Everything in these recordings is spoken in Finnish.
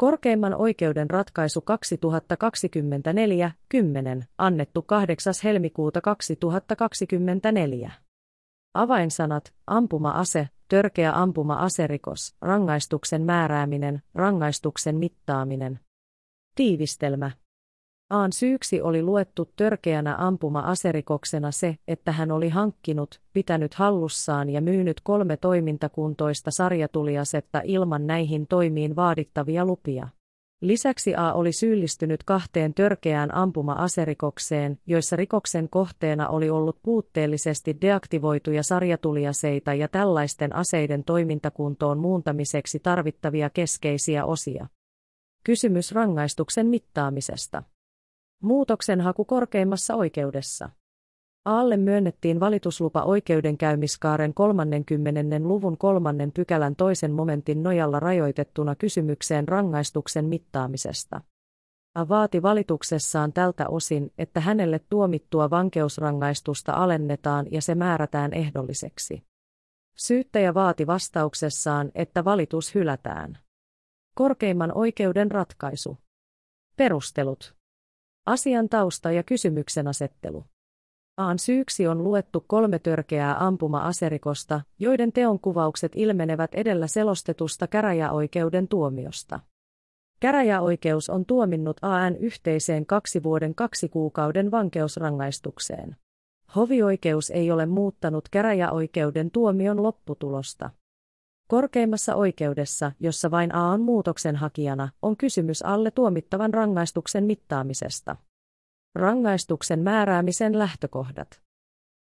Korkeimman oikeuden ratkaisu 2024-10, annettu 8. helmikuuta 2024. Avainsanat, ampuma-ase, törkeä ampuma-aserikos, rangaistuksen määrääminen, rangaistuksen mittaaminen. Tiivistelmä. Aan syyksi oli luettu törkeänä ampuma-aserikoksena se, että hän oli hankkinut, pitänyt hallussaan ja myynyt kolme toimintakuntoista sarjatuliasetta ilman näihin toimiin vaadittavia lupia. Lisäksi A oli syyllistynyt kahteen törkeään ampuma-aserikokseen, joissa rikoksen kohteena oli ollut puutteellisesti deaktivoituja sarjatuliaseita ja tällaisten aseiden toimintakuntoon muuntamiseksi tarvittavia keskeisiä osia. Kysymys rangaistuksen mittaamisesta. Muutoksen haku korkeimmassa oikeudessa. Aalle myönnettiin valituslupa oikeudenkäymiskaaren 30. luvun kolmannen pykälän toisen momentin nojalla rajoitettuna kysymykseen rangaistuksen mittaamisesta. A vaati valituksessaan tältä osin, että hänelle tuomittua vankeusrangaistusta alennetaan ja se määrätään ehdolliseksi. Syyttäjä vaati vastauksessaan, että valitus hylätään. Korkeimman oikeuden ratkaisu. Perustelut. Asian tausta ja kysymyksen asettelu. Aan syyksi on luettu kolme törkeää ampuma-aserikosta, joiden teonkuvaukset ilmenevät edellä selostetusta käräjäoikeuden tuomiosta. Käräjäoikeus on tuominnut AN yhteiseen kaksi vuoden kaksi kuukauden vankeusrangaistukseen. Hovioikeus ei ole muuttanut käräjäoikeuden tuomion lopputulosta. Korkeimmassa oikeudessa, jossa vain A on muutoksen hakijana, on kysymys alle tuomittavan rangaistuksen mittaamisesta. Rangaistuksen määräämisen lähtökohdat.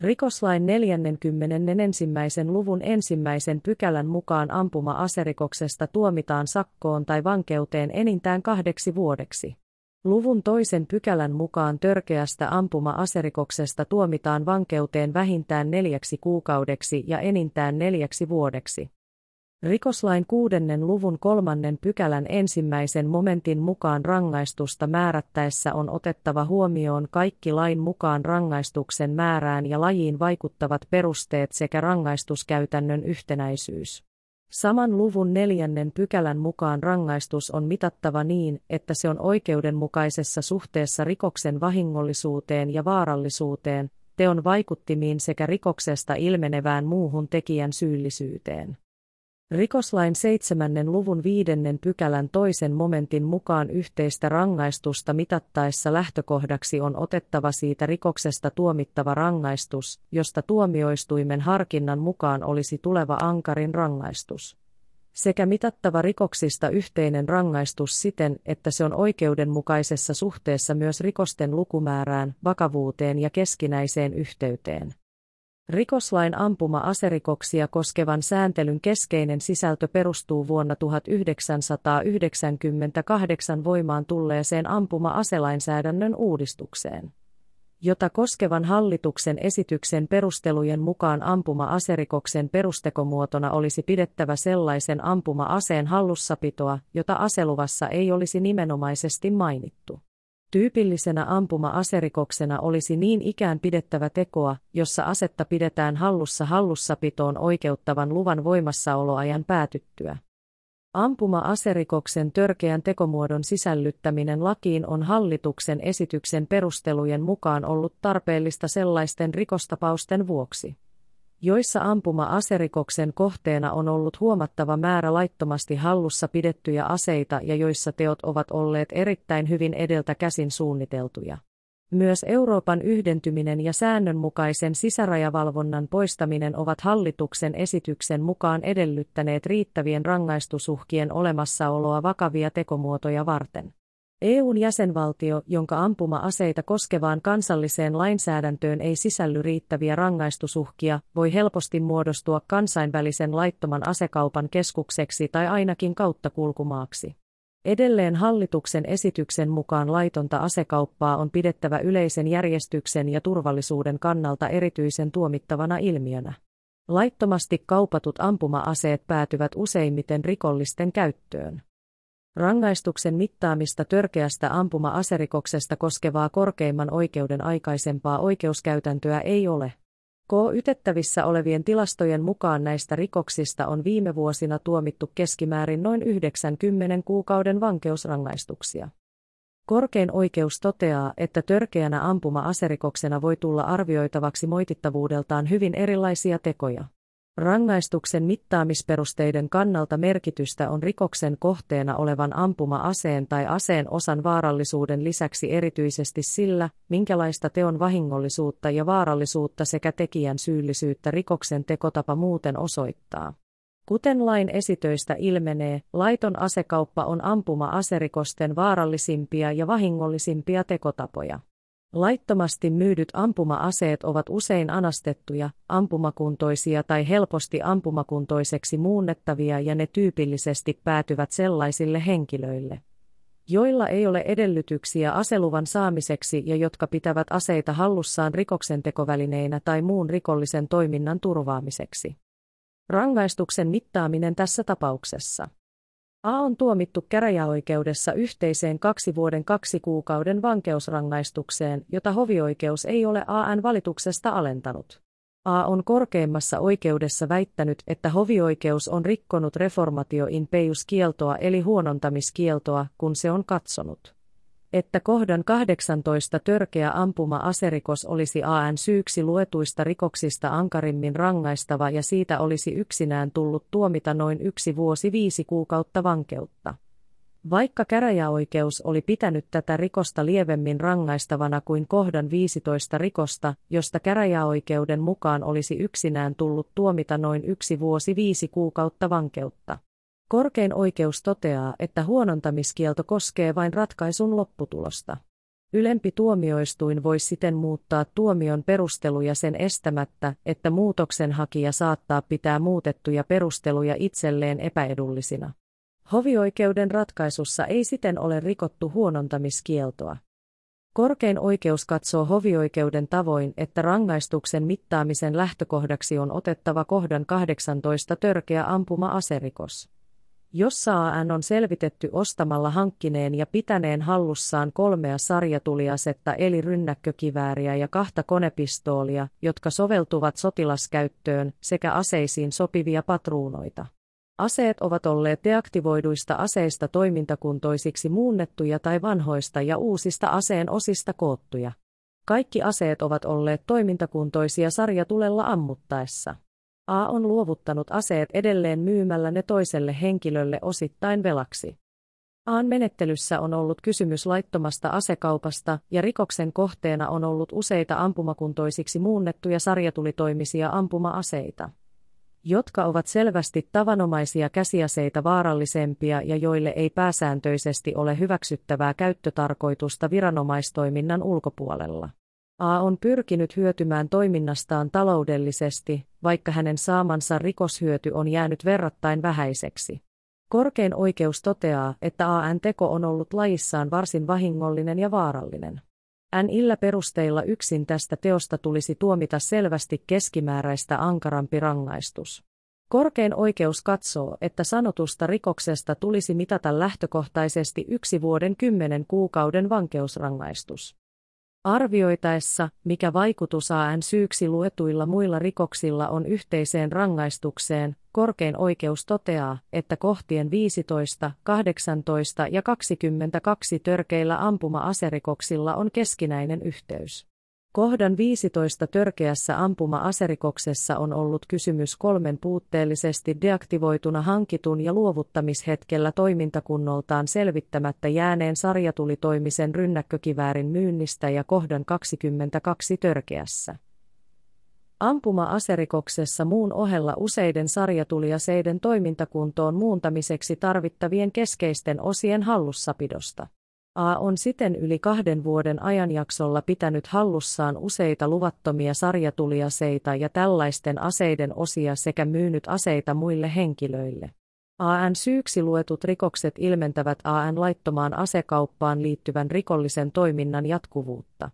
Rikoslain 41. luvun ensimmäisen pykälän mukaan ampuma-aserikoksesta tuomitaan sakkoon tai vankeuteen enintään kahdeksi vuodeksi. Luvun toisen pykälän mukaan törkeästä ampuma-aserikoksesta tuomitaan vankeuteen vähintään neljäksi kuukaudeksi ja enintään neljäksi vuodeksi. Rikoslain kuudennen luvun kolmannen pykälän ensimmäisen momentin mukaan rangaistusta määrättäessä on otettava huomioon kaikki lain mukaan rangaistuksen määrään ja lajiin vaikuttavat perusteet sekä rangaistuskäytännön yhtenäisyys. Saman luvun neljännen pykälän mukaan rangaistus on mitattava niin, että se on oikeudenmukaisessa suhteessa rikoksen vahingollisuuteen ja vaarallisuuteen, teon vaikuttimiin sekä rikoksesta ilmenevään muuhun tekijän syyllisyyteen. Rikoslain seitsemännen luvun viidennen pykälän toisen momentin mukaan yhteistä rangaistusta mitattaessa lähtökohdaksi on otettava siitä rikoksesta tuomittava rangaistus, josta tuomioistuimen harkinnan mukaan olisi tuleva ankarin rangaistus. Sekä mitattava rikoksista yhteinen rangaistus siten, että se on oikeudenmukaisessa suhteessa myös rikosten lukumäärään, vakavuuteen ja keskinäiseen yhteyteen. Rikoslain ampuma-aserikoksia koskevan sääntelyn keskeinen sisältö perustuu vuonna 1998 voimaan tulleeseen ampuma-aselainsäädännön uudistukseen jota koskevan hallituksen esityksen perustelujen mukaan ampuma-aserikoksen perustekomuotona olisi pidettävä sellaisen ampuma-aseen hallussapitoa, jota aseluvassa ei olisi nimenomaisesti mainittu. Tyypillisenä ampuma-aserikoksena olisi niin ikään pidettävä tekoa, jossa asetta pidetään hallussa hallussapitoon oikeuttavan luvan voimassaoloajan päätyttyä. Ampuma-aserikoksen törkeän tekomuodon sisällyttäminen lakiin on hallituksen esityksen perustelujen mukaan ollut tarpeellista sellaisten rikostapausten vuoksi joissa ampuma-aserikoksen kohteena on ollut huomattava määrä laittomasti hallussa pidettyjä aseita ja joissa teot ovat olleet erittäin hyvin edeltä käsin suunniteltuja. Myös Euroopan yhdentyminen ja säännönmukaisen sisärajavalvonnan poistaminen ovat hallituksen esityksen mukaan edellyttäneet riittävien rangaistusuhkien olemassaoloa vakavia tekomuotoja varten. EUn jäsenvaltio, jonka ampuma-aseita koskevaan kansalliseen lainsäädäntöön ei sisälly riittäviä rangaistusuhkia, voi helposti muodostua kansainvälisen laittoman asekaupan keskukseksi tai ainakin kauttakulkumaaksi. Edelleen hallituksen esityksen mukaan laitonta asekauppaa on pidettävä yleisen järjestyksen ja turvallisuuden kannalta erityisen tuomittavana ilmiönä. Laittomasti kaupatut ampuma-aseet päätyvät useimmiten rikollisten käyttöön. Rangaistuksen mittaamista törkeästä ampuma-aserikoksesta koskevaa korkeimman oikeuden aikaisempaa oikeuskäytäntöä ei ole. K-ytettävissä olevien tilastojen mukaan näistä rikoksista on viime vuosina tuomittu keskimäärin noin 90 kuukauden vankeusrangaistuksia. Korkein oikeus toteaa, että törkeänä ampuma-aserikoksena voi tulla arvioitavaksi moitittavuudeltaan hyvin erilaisia tekoja. Rangaistuksen mittaamisperusteiden kannalta merkitystä on rikoksen kohteena olevan ampuma-aseen tai aseen osan vaarallisuuden lisäksi erityisesti sillä, minkälaista teon vahingollisuutta ja vaarallisuutta sekä tekijän syyllisyyttä rikoksen tekotapa muuten osoittaa. Kuten lain esitöistä ilmenee, laiton asekauppa on ampuma-aserikosten vaarallisimpia ja vahingollisimpia tekotapoja. Laittomasti myydyt ampuma-aseet ovat usein anastettuja, ampumakuntoisia tai helposti ampumakuntoiseksi muunnettavia ja ne tyypillisesti päätyvät sellaisille henkilöille, joilla ei ole edellytyksiä aseluvan saamiseksi ja jotka pitävät aseita hallussaan rikoksentekovälineinä tai muun rikollisen toiminnan turvaamiseksi. Rangaistuksen mittaaminen tässä tapauksessa. A on tuomittu käräjäoikeudessa yhteiseen kaksi vuoden kaksi kuukauden vankeusrangaistukseen, jota hovioikeus ei ole AN valituksesta alentanut. A on korkeimmassa oikeudessa väittänyt, että hovioikeus on rikkonut reformatio in peius kieltoa eli huonontamiskieltoa, kun se on katsonut että kohdan 18 törkeä ampuma-aserikos olisi AN syyksi luetuista rikoksista ankarimmin rangaistava ja siitä olisi yksinään tullut tuomita noin yksi vuosi viisi kuukautta vankeutta. Vaikka käräjäoikeus oli pitänyt tätä rikosta lievemmin rangaistavana kuin kohdan 15 rikosta, josta käräjäoikeuden mukaan olisi yksinään tullut tuomita noin yksi vuosi viisi kuukautta vankeutta. Korkein oikeus toteaa, että huonontamiskielto koskee vain ratkaisun lopputulosta. Ylempi tuomioistuin voi siten muuttaa tuomion perusteluja sen estämättä, että muutoksenhakija saattaa pitää muutettuja perusteluja itselleen epäedullisina. Hovioikeuden ratkaisussa ei siten ole rikottu huonontamiskieltoa. Korkein oikeus katsoo hovioikeuden tavoin, että rangaistuksen mittaamisen lähtökohdaksi on otettava kohdan 18 törkeä ampuma-aserikos jossa AN on selvitetty ostamalla hankkineen ja pitäneen hallussaan kolmea sarjatuliasetta eli rynnäkkökivääriä ja kahta konepistoolia, jotka soveltuvat sotilaskäyttöön, sekä aseisiin sopivia patruunoita. Aseet ovat olleet deaktivoiduista aseista toimintakuntoisiksi muunnettuja tai vanhoista ja uusista aseen osista koottuja. Kaikki aseet ovat olleet toimintakuntoisia sarjatulella ammuttaessa. A on luovuttanut aseet edelleen myymällä ne toiselle henkilölle osittain velaksi. Aan menettelyssä on ollut kysymys laittomasta asekaupasta ja rikoksen kohteena on ollut useita ampumakuntoisiksi muunnettuja sarjatulitoimisia ampuma-aseita, jotka ovat selvästi tavanomaisia käsiaseita vaarallisempia ja joille ei pääsääntöisesti ole hyväksyttävää käyttötarkoitusta viranomaistoiminnan ulkopuolella. A on pyrkinyt hyötymään toiminnastaan taloudellisesti, vaikka hänen saamansa rikoshyöty on jäänyt verrattain vähäiseksi. Korkein oikeus toteaa, että AN teko on ollut lajissaan varsin vahingollinen ja vaarallinen. N illä perusteilla yksin tästä teosta tulisi tuomita selvästi keskimääräistä ankarampi rangaistus. Korkein oikeus katsoo, että sanotusta rikoksesta tulisi mitata lähtökohtaisesti yksi vuoden kymmenen kuukauden vankeusrangaistus. Arvioitaessa, mikä vaikutus AN syyksi luetuilla muilla rikoksilla on yhteiseen rangaistukseen, korkein oikeus toteaa, että kohtien 15, 18 ja 22 törkeillä ampuma-aserikoksilla on keskinäinen yhteys. Kohdan 15 törkeässä ampuma-aserikoksessa on ollut kysymys kolmen puutteellisesti deaktivoituna hankitun ja luovuttamishetkellä toimintakunnoltaan selvittämättä jääneen sarjatulitoimisen rynnäkkökiväärin myynnistä ja kohdan 22 törkeässä. Ampuma-aserikoksessa muun ohella useiden sarjatuliaseiden toimintakuntoon muuntamiseksi tarvittavien keskeisten osien hallussapidosta. A on siten yli kahden vuoden ajanjaksolla pitänyt hallussaan useita luvattomia sarjatuliaseita ja tällaisten aseiden osia sekä myynyt aseita muille henkilöille. AN syyksi luetut rikokset ilmentävät AN laittomaan asekauppaan liittyvän rikollisen toiminnan jatkuvuutta.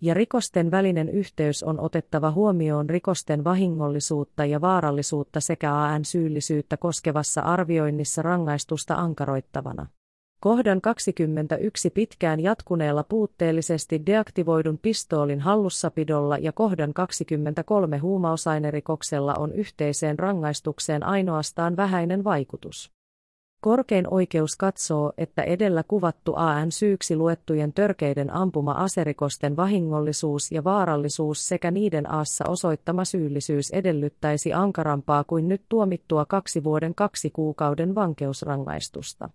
Ja rikosten välinen yhteys on otettava huomioon rikosten vahingollisuutta ja vaarallisuutta sekä AN syyllisyyttä koskevassa arvioinnissa rangaistusta ankaroittavana. Kohdan 21 pitkään jatkuneella puutteellisesti deaktivoidun pistoolin hallussapidolla ja kohdan 23 huumausainerikoksella on yhteiseen rangaistukseen ainoastaan vähäinen vaikutus. Korkein oikeus katsoo, että edellä kuvattu AN syyksi luettujen törkeiden ampuma-aserikosten vahingollisuus ja vaarallisuus sekä niiden aassa osoittama syyllisyys edellyttäisi ankarampaa kuin nyt tuomittua kaksi vuoden kaksi kuukauden vankeusrangaistusta.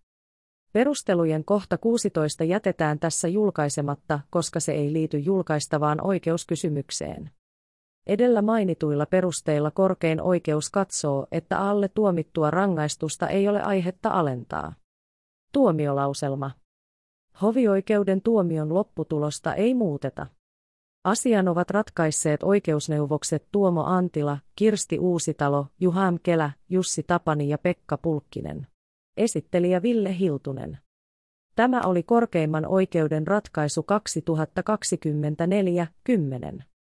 Perustelujen kohta 16 jätetään tässä julkaisematta, koska se ei liity julkaistavaan oikeuskysymykseen. Edellä mainituilla perusteilla korkein oikeus katsoo, että alle tuomittua rangaistusta ei ole aihetta alentaa. Tuomiolauselma. Hovioikeuden tuomion lopputulosta ei muuteta. Asian ovat ratkaisseet oikeusneuvokset Tuomo Antila, Kirsti Uusitalo, Juham Kelä, Jussi Tapani ja Pekka Pulkkinen. Esittelijä Ville Hiltunen. Tämä oli korkeimman oikeuden ratkaisu 2024-10.